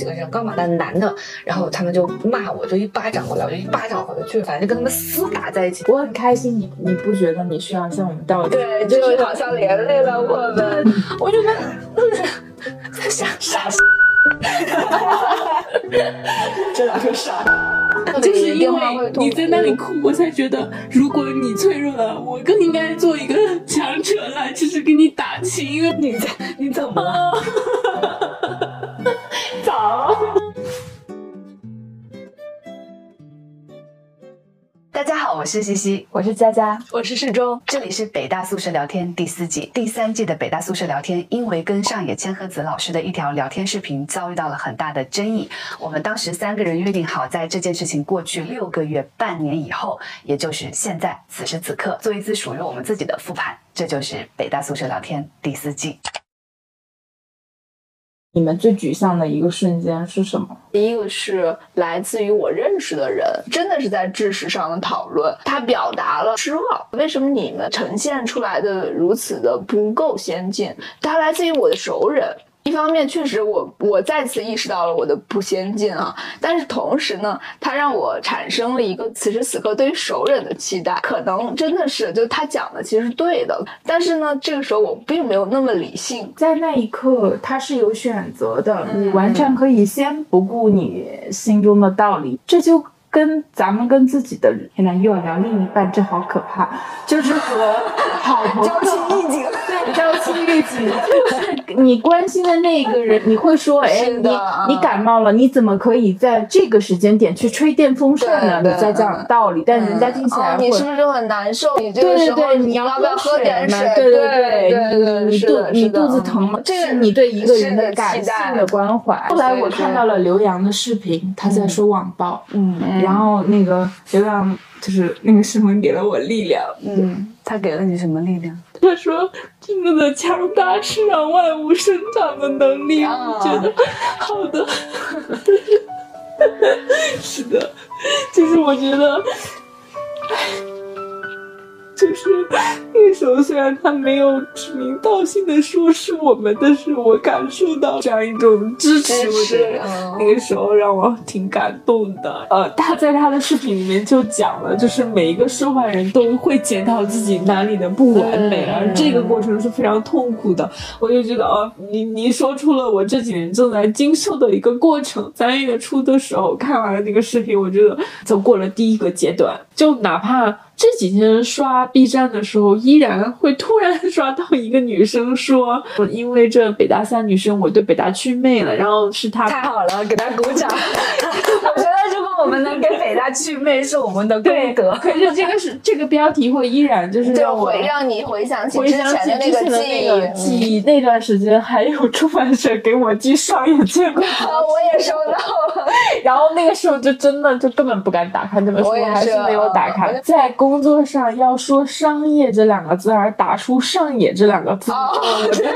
几个人，刚把那男的，然后他们就骂我，就一巴掌过来，我就一巴掌回去，反正就跟他们厮打在一起。我很开心，你你不觉得你需要向我们道歉？对，就是好像连累了我们，我就觉得 在想傻。这两个傻，就是因为你在那里哭，我才觉得，如果你脆弱了，我更应该做一个强者来，就是给你打气，因为你在你怎么了？早。大家好，我是西西，我是佳佳，我是世忠，这里是北大宿舍聊天第四季第三季的北大宿舍聊天，因为跟上野千鹤子老师的一条聊天视频遭遇到了很大的争议，我们当时三个人约定好，在这件事情过去六个月、半年以后，也就是现在此时此刻，做一次属于我们自己的复盘，这就是北大宿舍聊天第四季。你们最沮丧的一个瞬间是什么？第一个是来自于我认识的人，真的是在知识上的讨论，他表达了失望。为什么你们呈现出来的如此的不够先进？他来自于我的熟人。一方面，确实我我再次意识到了我的不先进啊，但是同时呢，它让我产生了一个此时此刻对于熟人的期待，可能真的是就他讲的其实是对的，但是呢，这个时候我并没有那么理性，在那一刻他是有选择的，你完全可以先不顾你心中的道理，这就。跟咱们跟自己的天呐，又要聊另一半，这好可怕。就是和好朋友交心预警，对，交心预警，就是你关心的那个人，你会说，哎，你你感冒了，你怎么可以在这个时间点去吹电风扇呢？你在讲道理，但人家听起来你是不是就很难受？你这个时候你要不要喝点水？对对对对对，你肚你肚子疼吗？这是你对一个人的感性的关怀。后来我看到了刘洋的视频，他在说网暴，嗯。然后那个刘洋就是那个视频给了我力量。嗯，他给了你什么力量？他说：“真正的强大是让万物生长的能力。”我觉得好的，是的，就是我觉得。就是那个时候，虽然他没有指名道姓的说是我们，但是我感受到这样一种支持。我觉得那个时候让我挺感动的。呃，他在他的视频里面就讲了，就是每一个受害人都会检讨自己哪里的不完美，而这个过程是非常痛苦的。我就觉得，哦，你你说出了我这几年正在经受的一个过程。三月初的时候看完了那个视频，我觉得走过了第一个阶段，就哪怕。这几天刷 B 站的时候，依然会突然刷到一个女生说：“因为这北大三女生，我对北大祛魅了。”然后是她太好了，给她鼓掌。我觉得如果我们能给北大祛魅，是我们的功德。可是这个是这个标题会依然就是让我让你回想起回想起那个记忆记忆。那段时间还有出版社给我寄商业荐稿，我也收到了。然后那个时候就真的就根本不敢打开这本书，我还是没有打开。在公。工作上要说“商业”这两个字，而打出“上野”这两个字，对，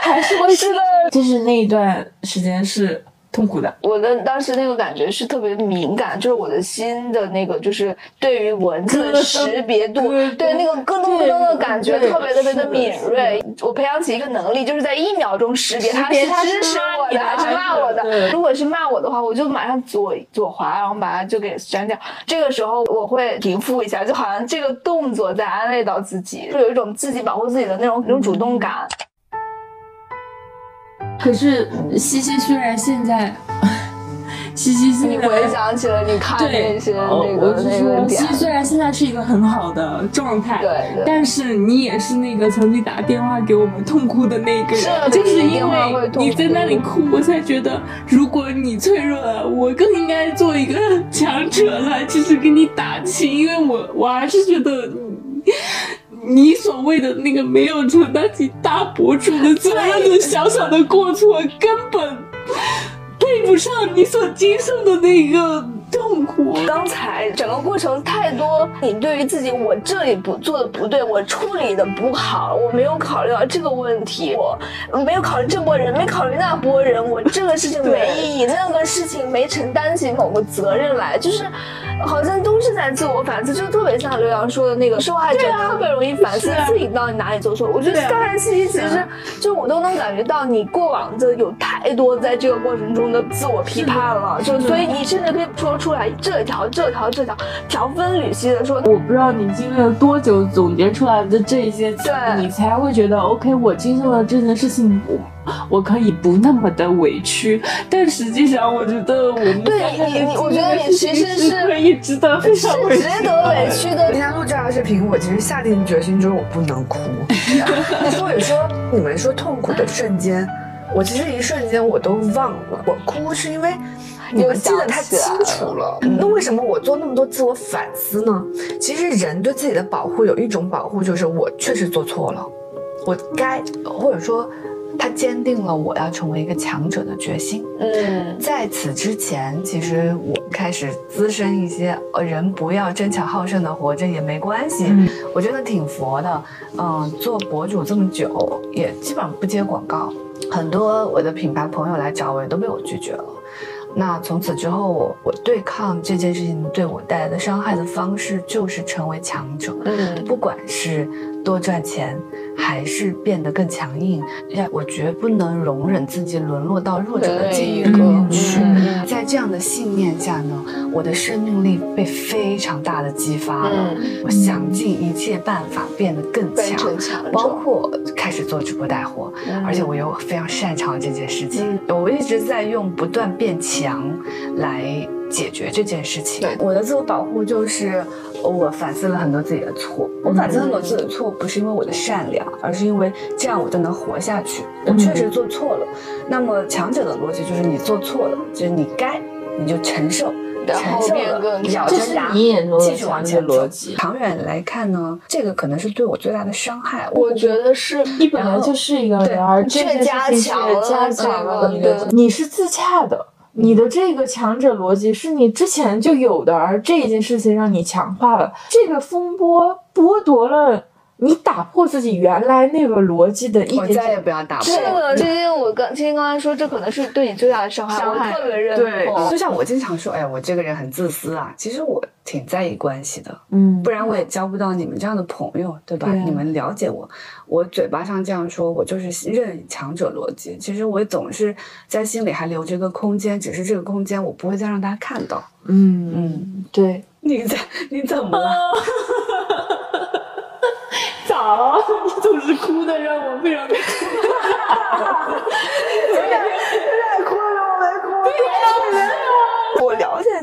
还是会是的。就是那一段时间是。痛苦的，我的当时那个感觉是特别敏感，就是我的心的那个，就是对于文字的识别度，对那个咯噔咯噔的感觉特别特别的敏锐。我培养起一个能力，就是在一秒钟识别他是支持我的还是骂我的。如果是骂我的话，我就马上左左滑，然后把它就给删掉。这个时候我会平复一下，就好像这个动作在安慰到自己，就有一种自己保护自己的那种那种主动感。可是西西虽然现在，西西现在你回想起了你看那些那个那个点，西西虽然现在是一个很好的状态，对，但是你也是那个曾经打电话给我们痛哭的那个人，就是因为你在那里哭，我才觉得如果你脆弱了，我更应该做一个强者来，就是给你打气，因为我我还是觉得你。所谓的那个没有承担起大博主的责任的小小的过错，根本配不上你所经受的那个痛苦。刚才整个过程太多，你对于自己，我这里不做的不对，我处理的不好，我没有考虑到这个问题，我没有考虑这波人，没考虑那波人，我这个事情没意义，那个事情没承担起某个责任来，就是。好像都是在自我反思，就特别像刘洋说的那个受害者特别容易反思自己到底哪里做错。我觉得刚才西西其实就我都能感觉到你过往的有太多在这个过程中的自我批判了，就所以你甚至可以说出来这条这条这条条分缕析的说。我不知道你经历了多久总结出来的这些，你才会觉得 OK，我经历了这件事情。我可以不那么的委屈，但实际上我觉得我们对你，我觉得你其实是可以值得非常值得委屈的。今天录这条视频，我其实下定决心就是我不能哭。所以说，你们说痛苦的瞬间，我其实一瞬间我都忘了。我哭是因为你们记得太清楚了。那为什么我做那么多自我反思呢？其实人对自己的保护有一种保护，就是我确实做错了，我该或者说。他坚定了我要成为一个强者的决心。嗯，在此之前，其实我开始滋生一些，呃，人不要争强好胜的活着也没关系。我觉得挺佛的。嗯，做博主这么久，也基本上不接广告，很多我的品牌朋友来找我，也都被我拒绝了。那从此之后，我对抗这件事情对我带来的伤害的方式，就是成为强者。嗯，不管是多赚钱。还是变得更强硬，要我绝不能容忍自己沦落到弱者的境遇里面去。在这样的信念下呢，我的生命力被非常大的激发了。我想尽一切办法变得更强，包括开始做直播带货，而且我又非常擅长这件事情。我一直在用不断变强来。解决这件事情，我的自我保护就是我反思了很多自己的错。我反思很多自己的错，不是因为我的善良，而是因为这样我就能活下去。我确实做错了。那么强者的逻辑就是你做错了，就是你该你就承受，承受了，咬着牙继续往前逻辑。长远来看呢，这个可能是对我最大的伤害。我觉得是你本来就是一个人，而这件事情加强了你的，你是自洽的。你的这个强者逻辑是你之前就有的，而这件事情让你强化了。这个风波剥夺了你打破自己原来那个逻辑的一点。我再也不要打破。这个，今天我刚，今天刚才说，这可能是对你最大的伤害。我特别认同。就像我经常说，哎呀，我这个人很自私啊。其实我。挺在意关系的，嗯，不然我也交不到你们这样的朋友，对吧？你们了解我，我嘴巴上这样说，我就是任强者逻辑。其实我总是在心里还留着个空间，只是这个空间我不会再让大家看到。嗯嗯，对，你在你怎么了？咋了？你总是哭的，让我非常的。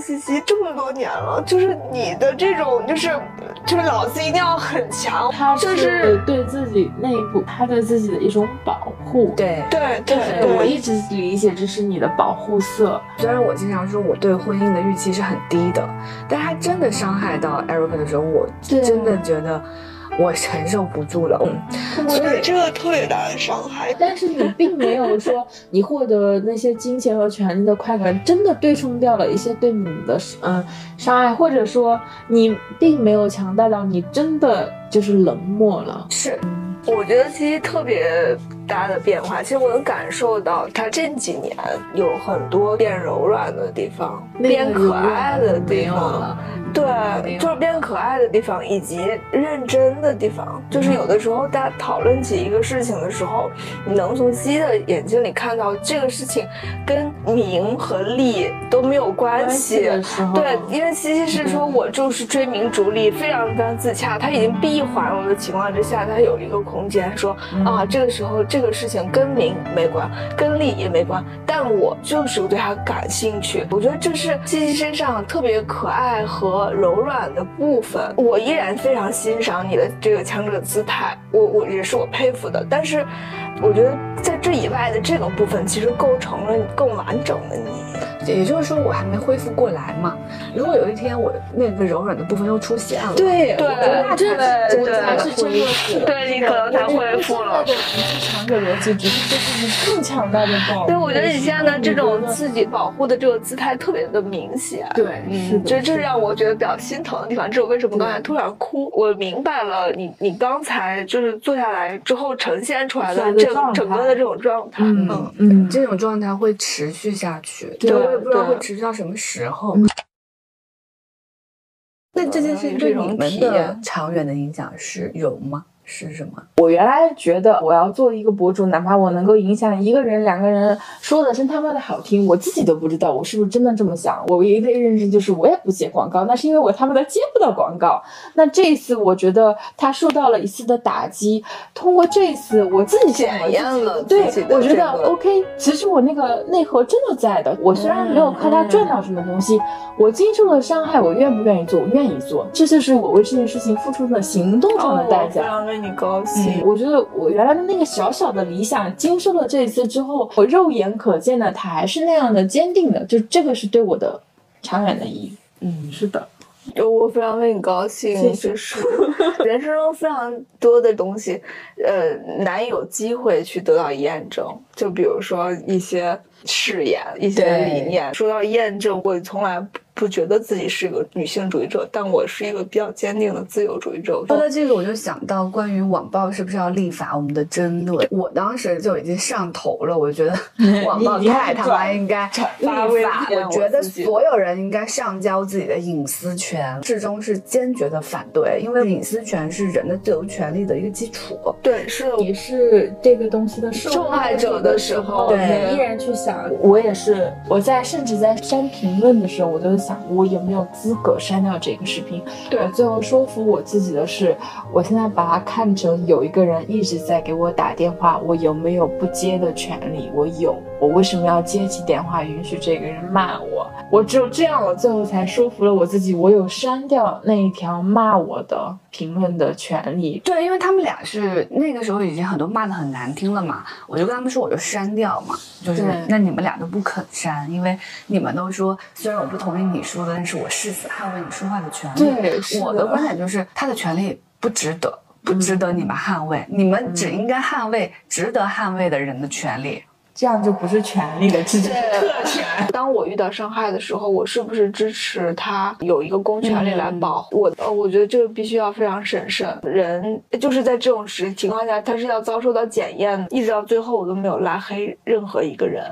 西西这么多年了，就是你的这种，就是就是脑子一定要很强，他就是对自己内部，他对自己的一种保护。对对对，我一直理解这是你的保护色。虽然我经常说我对婚姻的预期是很低的，但他真的伤害到 Eric 的时候，我真的觉得。我承受不住了，嗯，所以这个特别大的伤害。但是你并没有说 你获得那些金钱和权利的快感，真的对冲掉了一些对你的嗯伤害，或者说你并没有强大到你真的就是冷漠了。是，我觉得其实特别。大的变化，其实我能感受到他这几年有很多变柔软的地方，变可爱的地方，对，就是变可爱的地方，以及认真的地方。就是有的时候大家讨论起一个事情的时候，你能从西的眼睛里看到这个事情跟名和利都没有关系。对，因为西西是说我就是追名逐利，非常非常自洽，他已经闭环了的情况之下，他有一个空间说啊，这个时候这。个事情跟名没关，跟利也没关，但我就是对他感兴趣。我觉得这是西西身上特别可爱和柔软的部分。我依然非常欣赏你的这个强者姿态，我我也是我佩服的。但是，我觉得在这以外的这个部分，其实构成了更完整的你。也就是说，我还没恢复过来嘛。如果有一天我那个柔软的部分又出现了，对对对对，才是真的，对你可能才恢复了。强者逻辑只是对自己更强大的保护。对，我觉得你现在的这种自己保护的这个姿态特别的明显。对，嗯，这这让我觉得比较心疼的地方。这是为什么刚才突然哭？我明白了，你你刚才就是坐下来之后呈现出来的这整个的这种状态，嗯嗯，这种状态会持续下去。对。不知道会持续到什么时候。那这件事情对你们的长远的影响是有吗？是什么？我原来觉得我要做一个博主，哪怕我能够影响一个人、两个人，说的真他妈的好听，我自己都不知道我是不是真的这么想。我唯一的认知就是我也不接广告，那是因为我他妈的接不到广告。那这一次我觉得他受到了一次的打击，通过这一次我自己检检验了对我觉得 OK，其实我那个内核真的在的。我虽然没有靠它赚到什么东西，我经受了伤害，我愿不愿意做？我愿意做，这就是我为这件事情付出的行动上的代价。你高兴。我觉得我原来的那个小小的理想，经受了这一次之后，我肉眼可见的，它还是那样的坚定的，就这个是对我的长远的意义。嗯，是的，我非常为你高兴，谢谢就是 人生中非常多的东西，呃，难以有机会去得到验证。就比如说一些誓言、一些理念，说到验证，我从来不不觉得自己是一个女性主义者，但我是一个比较坚定的自由主义者。说到这个，我就想到关于网暴是不是要立法我们的争论。我当时就已经上头了，我觉得 网暴太他妈应该立法。信我觉得所有人应该上交自己的隐私权，至终是坚决的反对，因为隐私权是人的自由权利的一个基础。对，是，你是这个东西的受害者的时候对你依然去想，我也是，我在甚至在删评论的时候，我都想我有没有资格删掉这个视频。对我最后说服我自己的是，我现在把它看成有一个人一直在给我打电话，我有没有不接的权利？我有，我为什么要接起电话，允许这个人骂我？我只有这样，我最后才说服了我自己，我有删掉那一条骂我的评论的权利。对，因为他们俩是那个时候已经很多骂的很难听了嘛，我就跟他们说我就删掉嘛，就是那你们俩都不肯删，因为你们都说虽然我不同意你说的，但是我誓死捍卫你说话的权利。对我的观点就是他的权利不值得，不值得你们捍卫，你们只应该捍卫值得捍卫的人的权利。这样就不是权利了，这就是特权。当我遇到伤害的时候，我是不是支持他有一个公权力来保护我？呃，我觉得这个必须要非常审慎。人就是在这种时情况下，他是要遭受到检验的。一直到最后，我都没有拉黑任何一个人，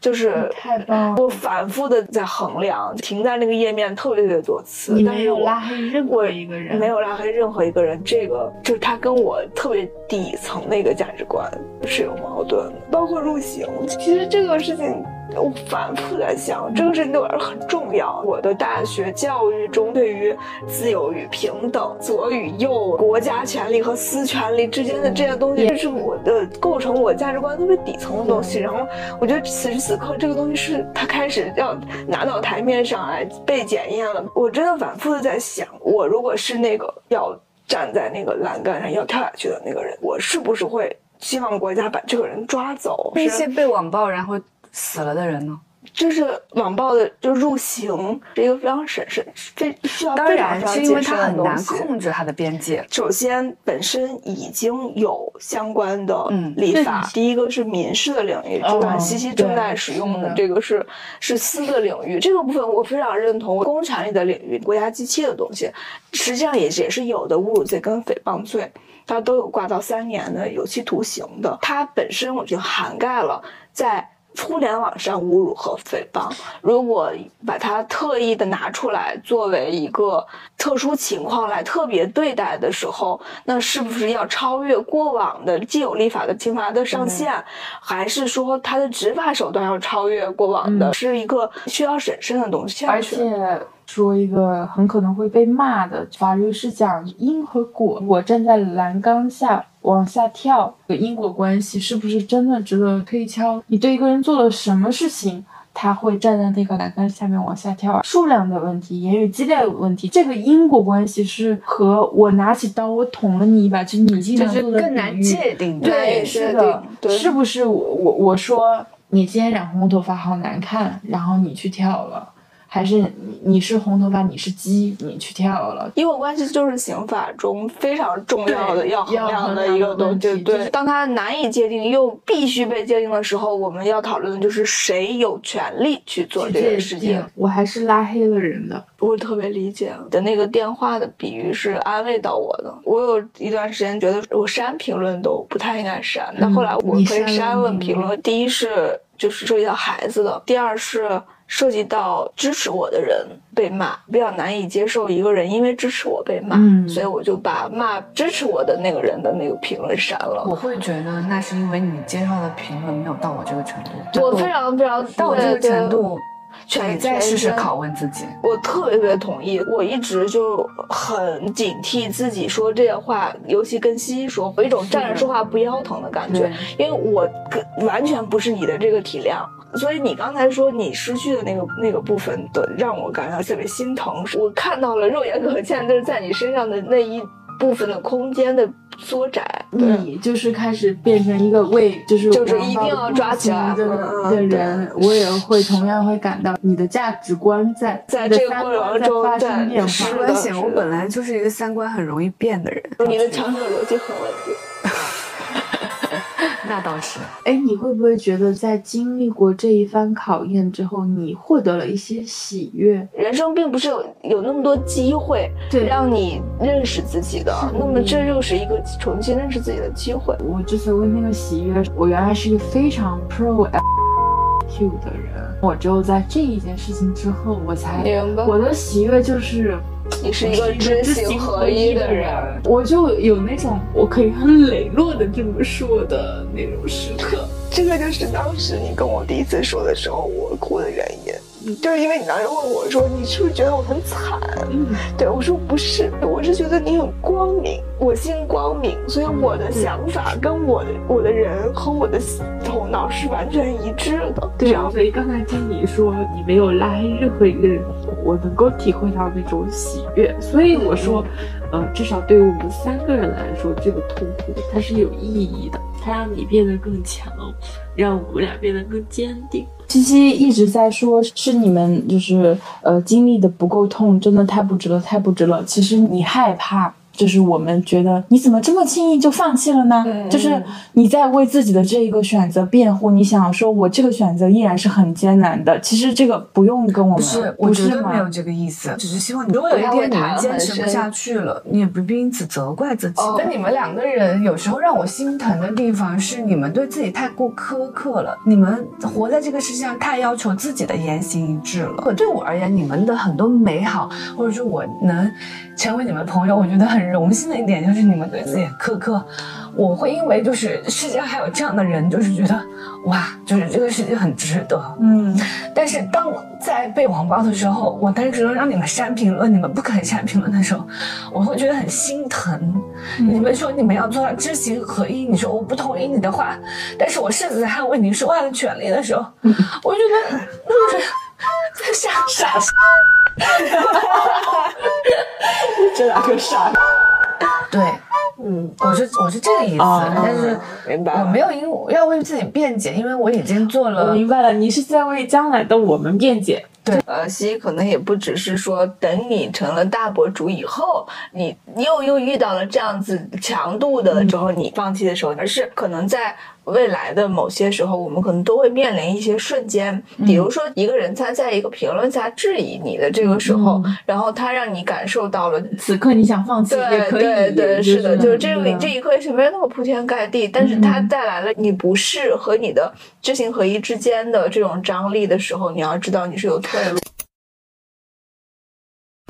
就是太棒了我反复的在衡量，停在那个页面特别特别多次，你没有但是我拉黑任何一个人，没有拉黑任何一个人，这个就是他跟我特别底层的一个价值观是有矛盾的，包括入刑。其实这个事情。我反复在想，这个事情对我来说很重要。我的大学教育中对于自由与平等、左与右、国家权利和私权利之间的这些东西，这是我的构成我价值观特别底层的东西。然后我觉得此时此刻这个东西是它开始要拿到台面上来被检验了。我真的反复的在想，我如果是那个要站在那个栏杆上要跳下去的那个人，我是不是会希望国家把这个人抓走？那些被网暴然后死了的人呢？就是网暴的，就入刑是一个非常审慎、非需要当非常非常然是因为他很难。控制他的边界。首先，本身已经有相关的嗯立法。第一个是民事的领域，哦就像西西正在使用的这个是是私的领域。这个部分我非常认同。公权力的领域，国家机器的东西，实际上也也是有的侮辱罪跟诽谤罪，它都有挂到三年的有期徒刑的。它本身我就涵盖了在。互联网上侮辱和诽谤，如果把它特意的拿出来作为一个特殊情况来特别对待的时候，那是不是要超越过往的既有立法的刑罚的上限，还是说它的执法手段要超越过往的，是一个需要审慎的东西？而且说一个很可能会被骂的法律是讲因和果，我站在栏杆下往下跳，因果关系是不是真的值得推敲？你对一个人做了什么事情？他会站在那个栏杆下面往下跳，数量的问题，言语激烈的问题，这个因果关系是和我拿起刀我捅了你一把，就你经这是常做的更难界定的。对，是是的，是不是我我我说你今天染红头发好难看，然后你去跳了，还是你你是红头发你是鸡你去跳了？因果关系就是刑法中非常重要的对要衡量的一个东西。对，当它难以界定又必须被界定的时候，我们要讨论的就是谁有权利去做这件事情。我还是拉黑了人的。我特别理解的那个电话的比喻是安慰到我的。我有一段时间觉得我删评论都不太应该删，但后来我你可以删了评论评论。第一是就是涉及到孩子的，第二是。涉及到支持我的人被骂，比较难以接受一个人因为支持我被骂，嗯所以我就把骂支持我的那个人的那个评论删了。我会觉得那是因为你接受的评论没有到我这个程度，我非常非常到我这个程，度，全你再试试拷问自己。我特别特别同意，我一直就很警惕自己说这些话，尤其跟西西说，有一种站着说话不腰疼的感觉，因为我跟完全不是你的这个体量。所以你刚才说你失去的那个那个部分的，让我感到特别心疼。我看到了肉眼可见，就是在你身上的那一部分的空间的缩窄。你就是开始变成一个为就是就是一定要抓起来的人，我也会同样会感到你的价值观在在这个过程中在发生变化。没关系，我本来就是一个三观很容易变的人。你的强者逻辑很稳定。那倒是，哎，你会不会觉得在经历过这一番考验之后，你获得了一些喜悦？人生并不是有有那么多机会对让你认识自己的，那么这又是一个重新认识自己的机会。我之所以那个喜悦，我原来是一个非常 pro Q 的人，我只有在这一件事情之后，我才明白我的喜悦就是。你是一个知行合一的人，我就有那种我可以很磊落的这么说的那种时刻。这个就是当时你跟我第一次说的时候，我哭的原因。就是因为你当时问我说：“你是不是觉得我很惨？”嗯，对我说：“不是，我是觉得你很光明，我心光明，所以我的想法跟我的我的人和我的头脑是完全一致的。”对啊，所以刚才听你说你没有拉黑任何一个人，我能够体会到那种喜悦。所以我说，呃，至少对于我们三个人来说，这个痛苦它是有意义的，它让你变得更强，让我们俩变得更坚定。七七一直在说，是你们就是呃经历的不够痛，真的太不值了，太不值了。其实你害怕。就是我们觉得你怎么这么轻易就放弃了呢？嗯就是你在为自己的这一个选择辩护，你想说我这个选择依然是很艰难的。其实这个不用跟我们，不是，我不绝对没有这个意思，只是希望你如果有一天你们坚持不下去了，你也不必因此责怪自己。哦但你们两个人有时候让我心疼的地方是，你们对自己太过苛刻了，你们活在这个世界上太要求自己的言行一致了。可对我而言，你们的很多美好，或者说我能成为你们朋友，我觉得很荣幸的一点就是你们对自己很苛刻。我会因为就是世界上还有这样的人，就是觉得哇，就是这个世界很值得。嗯，但是当我在被网暴的时候，我单纯让你们删评论，你们不肯删评论的时候，我会觉得很心疼。你们说你们要做到知行合一，你说我不同意你的话，但是我誓死捍卫你说话的权利的时候，我觉得就是在傻傻。这两个傻。对，嗯，我是我是这个意思，哦但是明白。我没有因为要为自己辩解，因为我已经做我了。明白了，你是在为将来的我们辩解。对呃，西可能也不只是说等你成了大博主以后，你你又又遇到了这样子强度的之后，你放弃的时候，而是可能在未来的某些时候，我们可能都会面临一些瞬间，比如说一个人他在一个评论下质疑你的这个时候，然后他让你感受到了。此刻你想放弃也对可以，对对，是的，就是这对个这一刻是没有那么铺天盖地，但是它带来了你不适和你的知行合一之间的这种张力的时候，你要知道你是有退路。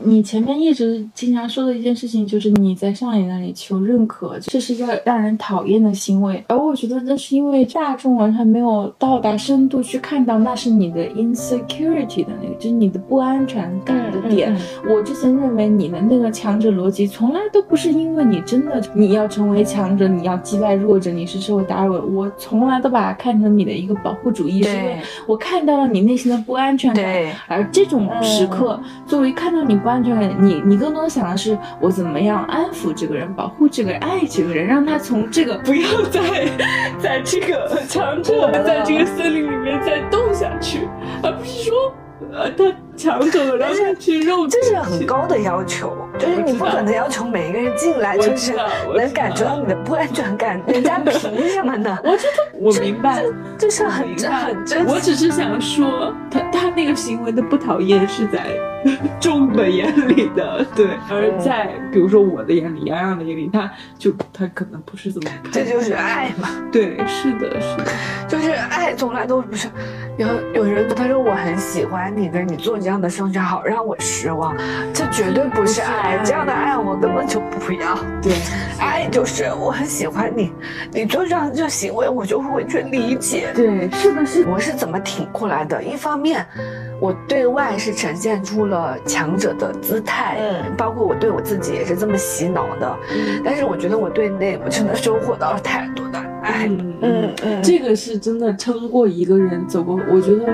你前面一直经常说的一件事情，就是你在上野那里求认可，这是一个让人讨厌的行为。而我觉得那是因为大众完全没有到达深度去看到，那是你的 insecurity 的那个，就是你的不安全感的点。我之前认为你的那个强者逻辑，从来都不是因为你真的你要成为强者，你要击败弱者，你是社会达尔文。我从来都把它看成你的一个保护主义，是因为我看到了你内心的不安全感。而这种时刻，作为看到你不安全感，你你更多想的是我怎么样安抚这个人，保护这个，爱这个人，让他从这个不要再 在这个强者在这个森林里面再动下去，而不是说呃他强者了，让他去肉这是很高的要求，就是你不可能要求每一个人进来就是能感觉到你的不安全感，人家凭什么呢？我觉得我明白，这是很很真我只是想说，他他他那个行为的不讨厌是在 众的眼里的，对，而在比如说我的眼里，洋洋的眼里，他就他可能不是这么看。这就是爱嘛。对，是的，是的，就是爱从来都不是。有有人他说我很喜欢你，跟你做这样的事情好让我失望，这绝对不是爱，这样的爱我根本就不要。对，爱就是我很喜欢你，你做这样这行为我就会去理解。对，是的，是我是怎么挺过来的？一方面，我对外是呈现出了强者的姿态，嗯，包括我对我自己也是这么洗脑的。嗯，但是我觉得我对内，我真的收获到了太多的爱。嗯嗯嗯，这个是真的撑过一个人走过，我觉得，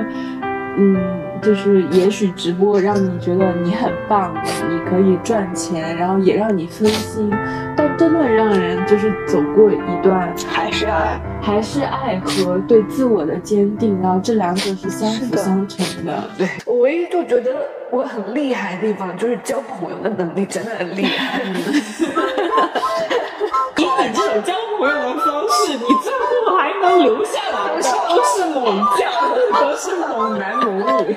嗯。就是也许直播让你觉得你很棒，你可以赚钱，然后也让你分心，但真的让人就是走过一段还是爱，还是爱和对自我的坚定，然后这两者是相辅相成的。对我唯一就觉得我很厉害的地方，就是交朋友的能力真的很厉害。以你这种交朋友的方式，你最还能留下来，都是猛将，都是猛男猛女。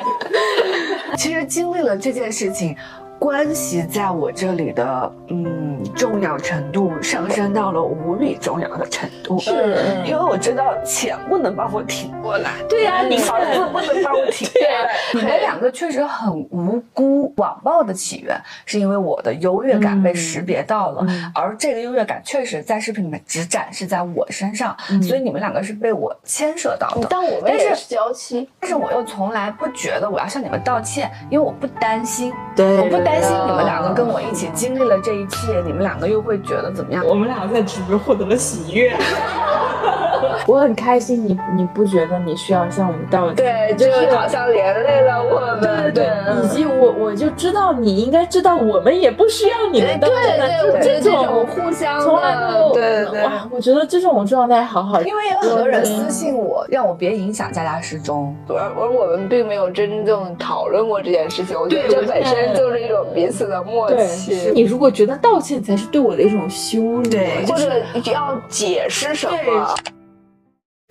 其实经历了这件事情。关系在我这里的嗯重要程度上升到了无比重要的程度，是，因为我知道钱不能帮我挺过来，对呀，你房子不能帮我挺过来，你们两个确实很无辜。网暴的起源是因为我的优越感被识别到了，而这个优越感确实在视频里面只展示在我身上，所以你们两个是被我牵涉到的。但我们也是娇妻，但是我又从来不觉得我要向你们道歉，因为我不担心，对，我不担。担心你们两个跟我一起经历了这一切，你们两个又会觉得怎么样？我们俩在直播获得了喜悦。我很开心，你你不觉得你需要向我们道歉？对，就是好像连累了我们。对对对，以及我我就知道你应该知道，我们也不需要你的道歉。对对，这种互相从来没有。对哇，我觉得这种状态好好。因为有很多人私信我，让我别影响佳佳失踪。而而我们并没有真正讨论过这件事情。我觉得这本身就是一种彼此的默契。你如果觉得道歉才是对我的一种羞辱，或者要解释什么？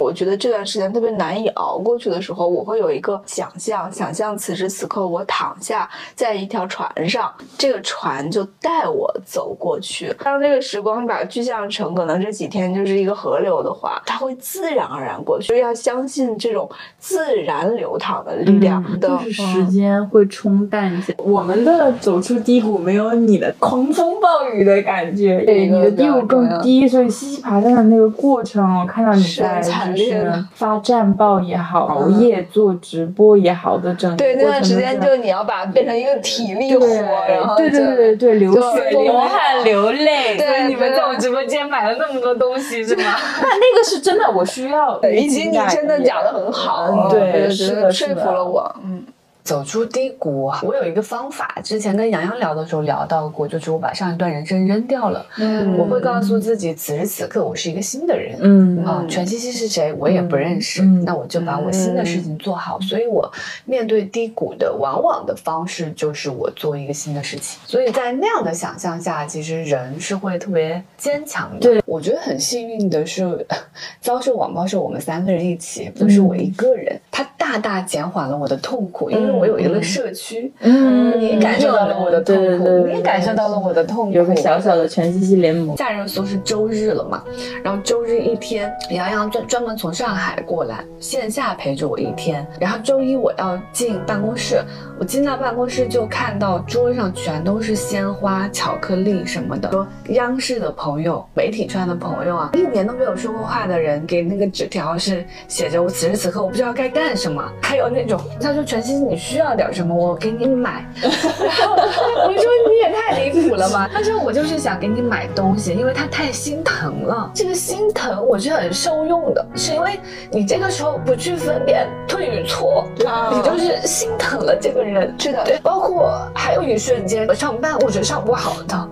我觉得这段时间特别难以熬过去的时候，我会有一个想象，想象此时此刻我躺下在一条船上，这个船就带我走过去。当这个时光把具象成可能这几天就是一个河流的话，它会自然而然过去。要相信这种自然流淌的力量，就是时间会冲淡一些。我们的走出低谷没有你的狂风暴雨的感觉，对你的低谷更低，所以西西爬山的那个过程，我看到你在。是发战报也好，熬夜做直播也好的整对那段时间，就你要把变成一个体力活，然后对对对对流血流汗流泪。对，你们在我直播间买了那么多东西是吗？那 那个是真的，我需要。以及你真的讲的很好，对，是的，说服了我，嗯。走出低谷，我有一个方法，之前跟洋洋聊的时候聊到过，就是我把上一段人生扔掉了。嗯，我会告诉自己，此时此刻我是一个新的人。嗯啊，全西西是谁，我也不认识。那我就把我新的事情做好。所以我面对低谷的往往的方式就是我做一个新的事情。所以在那样的想象下，其实人是会特别坚强的。对，我觉得很幸运的是，遭受网暴是我们三个人一起，不是我一个人。它大大减缓了我的痛苦，因为。我有一个社区，嗯，你感受到了我的痛苦，你感受到了我的痛苦。有个小小的全息息联盟。夏热搜是周日了嘛？然后周日一天，杨洋专专门从上海过来，线下陪着我一天。然后周一我要进办公室，我进到办公室就看到桌上全都是鲜花、巧克力什么的。说央视的朋友、媒体圈的朋友啊，一年都没有说过话的人，给那个纸条是写着我此时此刻我不知道该干什么。还有那种他说全息你。需要点什么，我给你买。然后我说你也太离谱了吧？他说我就是想给你买东西，因为他太心疼了。这个心疼我是很受用的，是因为你这个时候不去分辨对与错，你就是心疼了这个人。是的，对。包括还有一瞬间，我上班我觉得上不好的，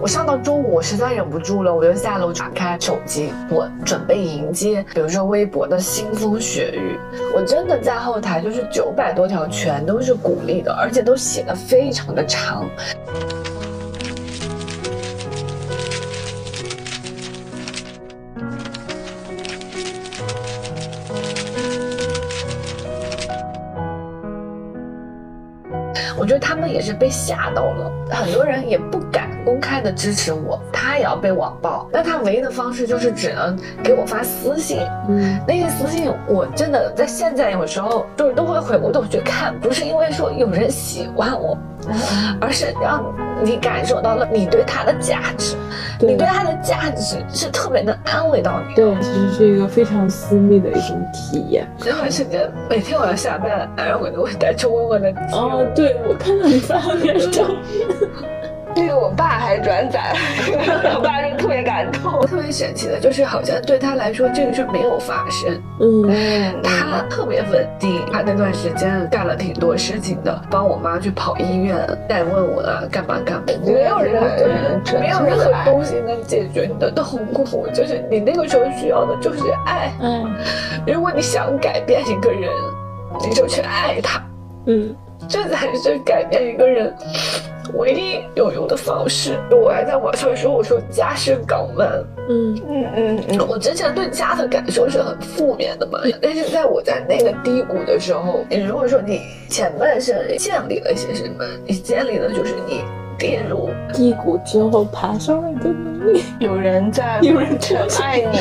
我上到中午我实在忍不住了，我就下楼打开手机，我准备迎接，比如说微博的腥风血雨。我真的在后台就是九百多条。全都是鼓励的，而且都写的非常的长。觉得他们也是被吓到了，很多人也不敢公开的支持我，他也要被网暴，那他唯一的方式就是只能给我发私信。嗯，那些私信我真的在现在有时候就是都会回过头去看，不是因为说有人喜欢我。而是让你感受到了你对他的价值，你对他的价值是特别能安慰到你。对，其实是一个非常私密的一种体验。这段时间每天我要下班，然后我都会带着温温的。哦，对，我看到你发的那照片。那个我爸还转载，我爸就特别感动。特别神奇的就是，好像对他来说这个事没有发生。嗯，他特别稳定。他那段时间干了挺多事情的，帮我妈去跑医院，再问我干嘛干嘛。没有任何没有任何东西能解决你的痛苦，就是你那个时候需要的就是爱。嗯，如果你想改变一个人，你就去爱他。嗯，这才是改变一个人。唯一有用的方式，我还在网上说，我说家是港湾。嗯嗯嗯嗯，我之前对家的感受是很负面的嘛，但是在我在那个低谷的时候，你如果说你前半生建立了些什么，你建立的就是你跌入低谷之后爬上来的能力。有人在，有人爱你。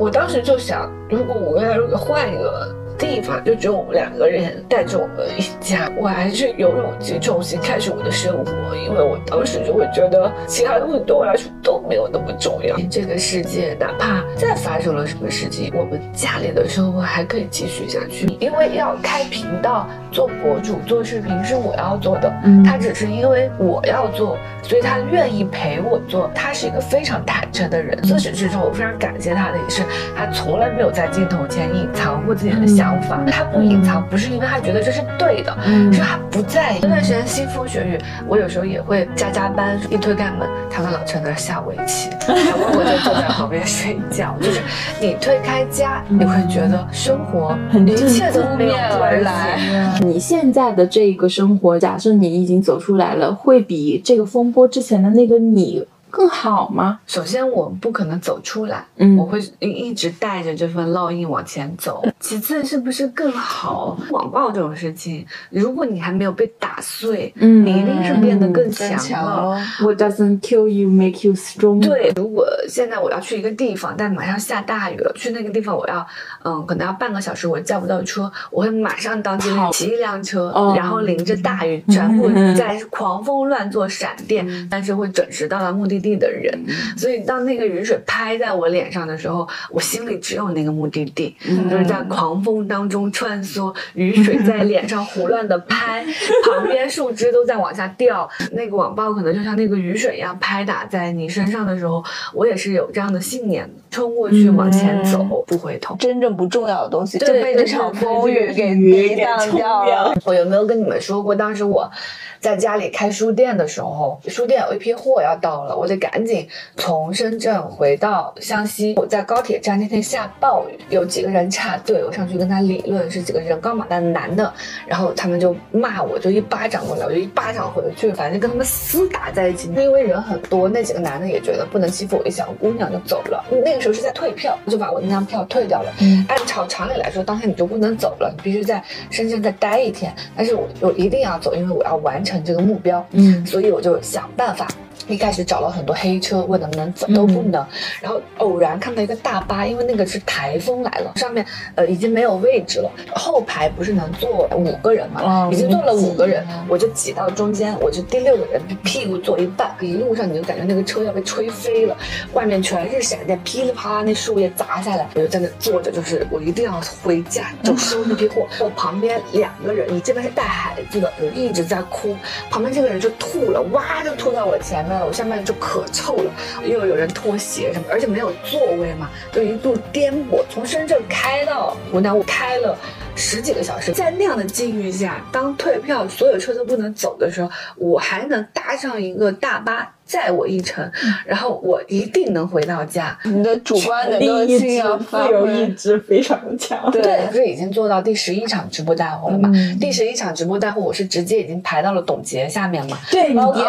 我当时就想，如果我要如果换一个。地方就只有我们两个人带着我们一家，我还是有勇气重新开始我的生活，因为我当时就会觉得其他东西对我来说都没有那么重要。这个世界哪怕再发生了什么事情，我们家里的生活还可以继续下去。因为要开频道、做博主、做视频是我要做的，他只是因为我要做，所以他愿意陪我做。他是一个非常坦诚的人，自始至终我非常感谢他的也是，他从来没有在镜头前隐藏过自己的想。想法，他不隐藏，不是因为他觉得这是对的，是他不在意。那段时间腥风血雨，我有时候也会加加班，一推开门，他跟老陈在下围棋，我就坐在旁边睡觉。就是你推开家，你会觉得生活一切都没有而来。你现在的这个生活，假设你已经走出来了，会比这个风波之前的那个你。更好吗？首先，我不可能走出来，嗯，我会一直带着这份烙印往前走。其次，是不是更好？网暴这种事情，如果你还没有被打碎，嗯，你一定是变得更强了。What doesn't kill you make you strong？对，如果现在我要去一个地方，但马上下大雨了，去那个地方我要，嗯，可能要半个小时，我叫不到车，我会马上当机立骑一辆车，然后淋着大雨，全部 在狂风乱作闪电，但是会准时到达目的。地的人，所以当那个雨水拍在我脸上的时候，我心里只有那个目的地，就是在狂风当中穿梭，雨水在脸上胡乱的拍，旁边树枝都在往下掉，那个网暴可能就像那个雨水一样拍打在你身上的时候，我也是有这样的信念，冲过去往前走，不回头。真正不重要的东西就被这场风雨给抵挡掉了。我有没有跟你们说过，当时我？在家里开书店的时候，书店有一批货要到了，我得赶紧从深圳回到湘西。我在高铁站那天下暴雨，有几个人插队，我上去跟他理论，是几个人高马大的男的，然后他们就骂我，就一巴掌过来，我就一巴掌回去，反正跟他们厮打在一起。因为人很多，那几个男的也觉得不能欺负我一小姑娘，就走了。那个时候是在退票，就把我那张票退掉了。按照常理来说，当天你就不能走了，你必须在深圳再待一天。但是我我一定要走，因为我要完成。成这个目标，嗯，所以我就想办法。一开始找了很多黑车，问能不能走，都不能。然后偶然看到一个大巴，因为那个是台风来了，上面呃已经没有位置了。后排不是能坐五个人嘛？已经坐了五个人，我就挤到中间，我就第六个人，屁股坐一半。一路上你就感觉那个车要被吹飞了，外面全是闪电，噼里啪啦那树叶砸下来，我就在那坐着，就是我一定要回家就收那批货。我旁边两个人，你这边是带孩子的，我一直在哭，旁边这个人就吐了，哇就吐到我前面。我下面就可臭了，又有人脱鞋什么，而且没有座位嘛，就一路颠簸，从深圳开到湖南，我开了十几个小时。在那样的境遇下，当退票，所有车都不能走的时候，我还能搭上一个大巴载我一程，然后我一定能回到家。你的主观能动性啊，自由意志非常强。对，不是已经做到第十一场直播带货了嘛？第十一场直播带货，我是直接已经排到了董洁下面嘛？对，包括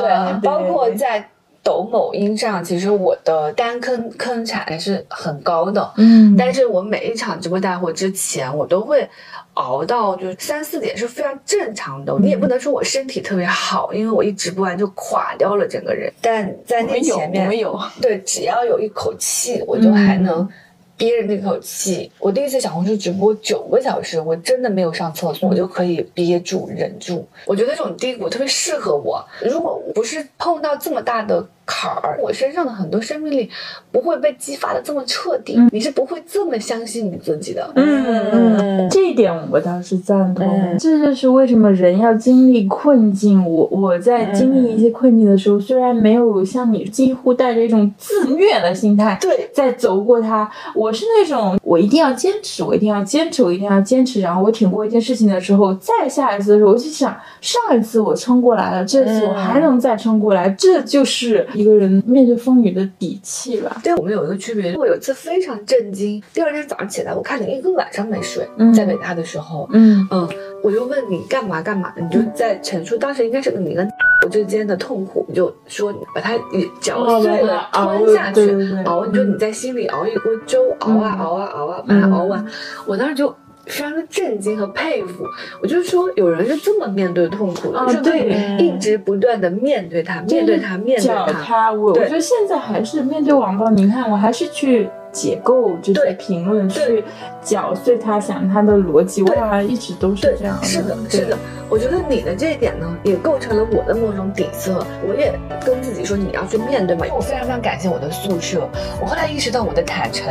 对，包括在抖某音上，其实我的单坑坑产是很高的，嗯但是我每一场直播带货之前，我都会熬到就三四点是非常正常的。你也不能说我身体特别好，因为我一直播完就垮掉了整个人。但在那我们有，前面我们，有，对，只要有一口气，我就还能憋着那口气。我第一次小红书直播九个小时，我真的没有上厕所，我就可以憋住忍住。我觉得这种低谷特别适合我。如果不是碰到这么大的坎儿，我身上的很多生命力不会被激发的这么彻底，你是不会这么相信你自己的。嗯嗯，这一点我倒是赞同。嗯这就是为什么人要经历困境。我我在经历一些困境的时候，虽然没有像你几乎带着一种自虐的心态，对，在走过它，我是那种我一定要坚持，我一定要坚持，我一定要坚持。然后我挺过一件事情的时候，再下一次的时候，我就想，上一次我撑过来了，这次我还能再撑过来，这就是一个人面对风雨的底气吧。对我们有一个区别，我有一次非常震惊，第二天早上起来，我看你一个晚上没睡，嗯在北大的时候，嗯嗯，我就问你干嘛干嘛，你就在陈述当时应该是你跟我之间的痛苦，你就说把它也嚼碎了熬吞下去熬，你说你在心里熬一锅粥，熬啊熬啊熬啊，把它熬完。我当时就。非常的震惊和佩服，我就说有人是这么面对痛苦的，就是可以对一直不断的面对它，面对它，面对脚它。我我觉得现在还是面对网暴，你看我还是去解构这些评论，去搅碎他，想他的逻辑，对哇，一直都是这样，是的，是的。我觉得你的这一点呢，也构成了我的某种底色。我也跟自己说，你要去面对嘛。我非常非常感谢我的宿舍。我后来意识到，我的坦诚、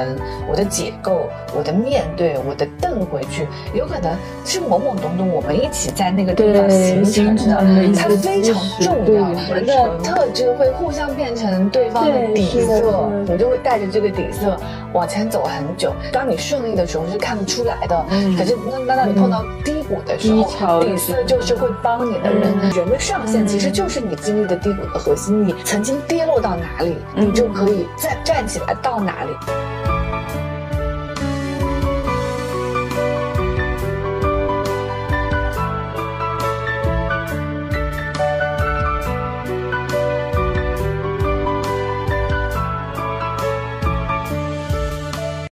我的解构、我的面对、我的瞪回去，有可能是懵懵懂懂，我们一起在那个地方形成的，它非常重要。对我们的特质会互相变成对方的底色是的，你就会带着这个底色往前走很久。当你顺利的时候是看不出来的，嗯可是那那当你碰到低谷的时候，底色就是会帮你的人。嗯人的上限其实就是你经历的低谷的核心，你曾经跌落到哪里，你就可以再站起来到哪里。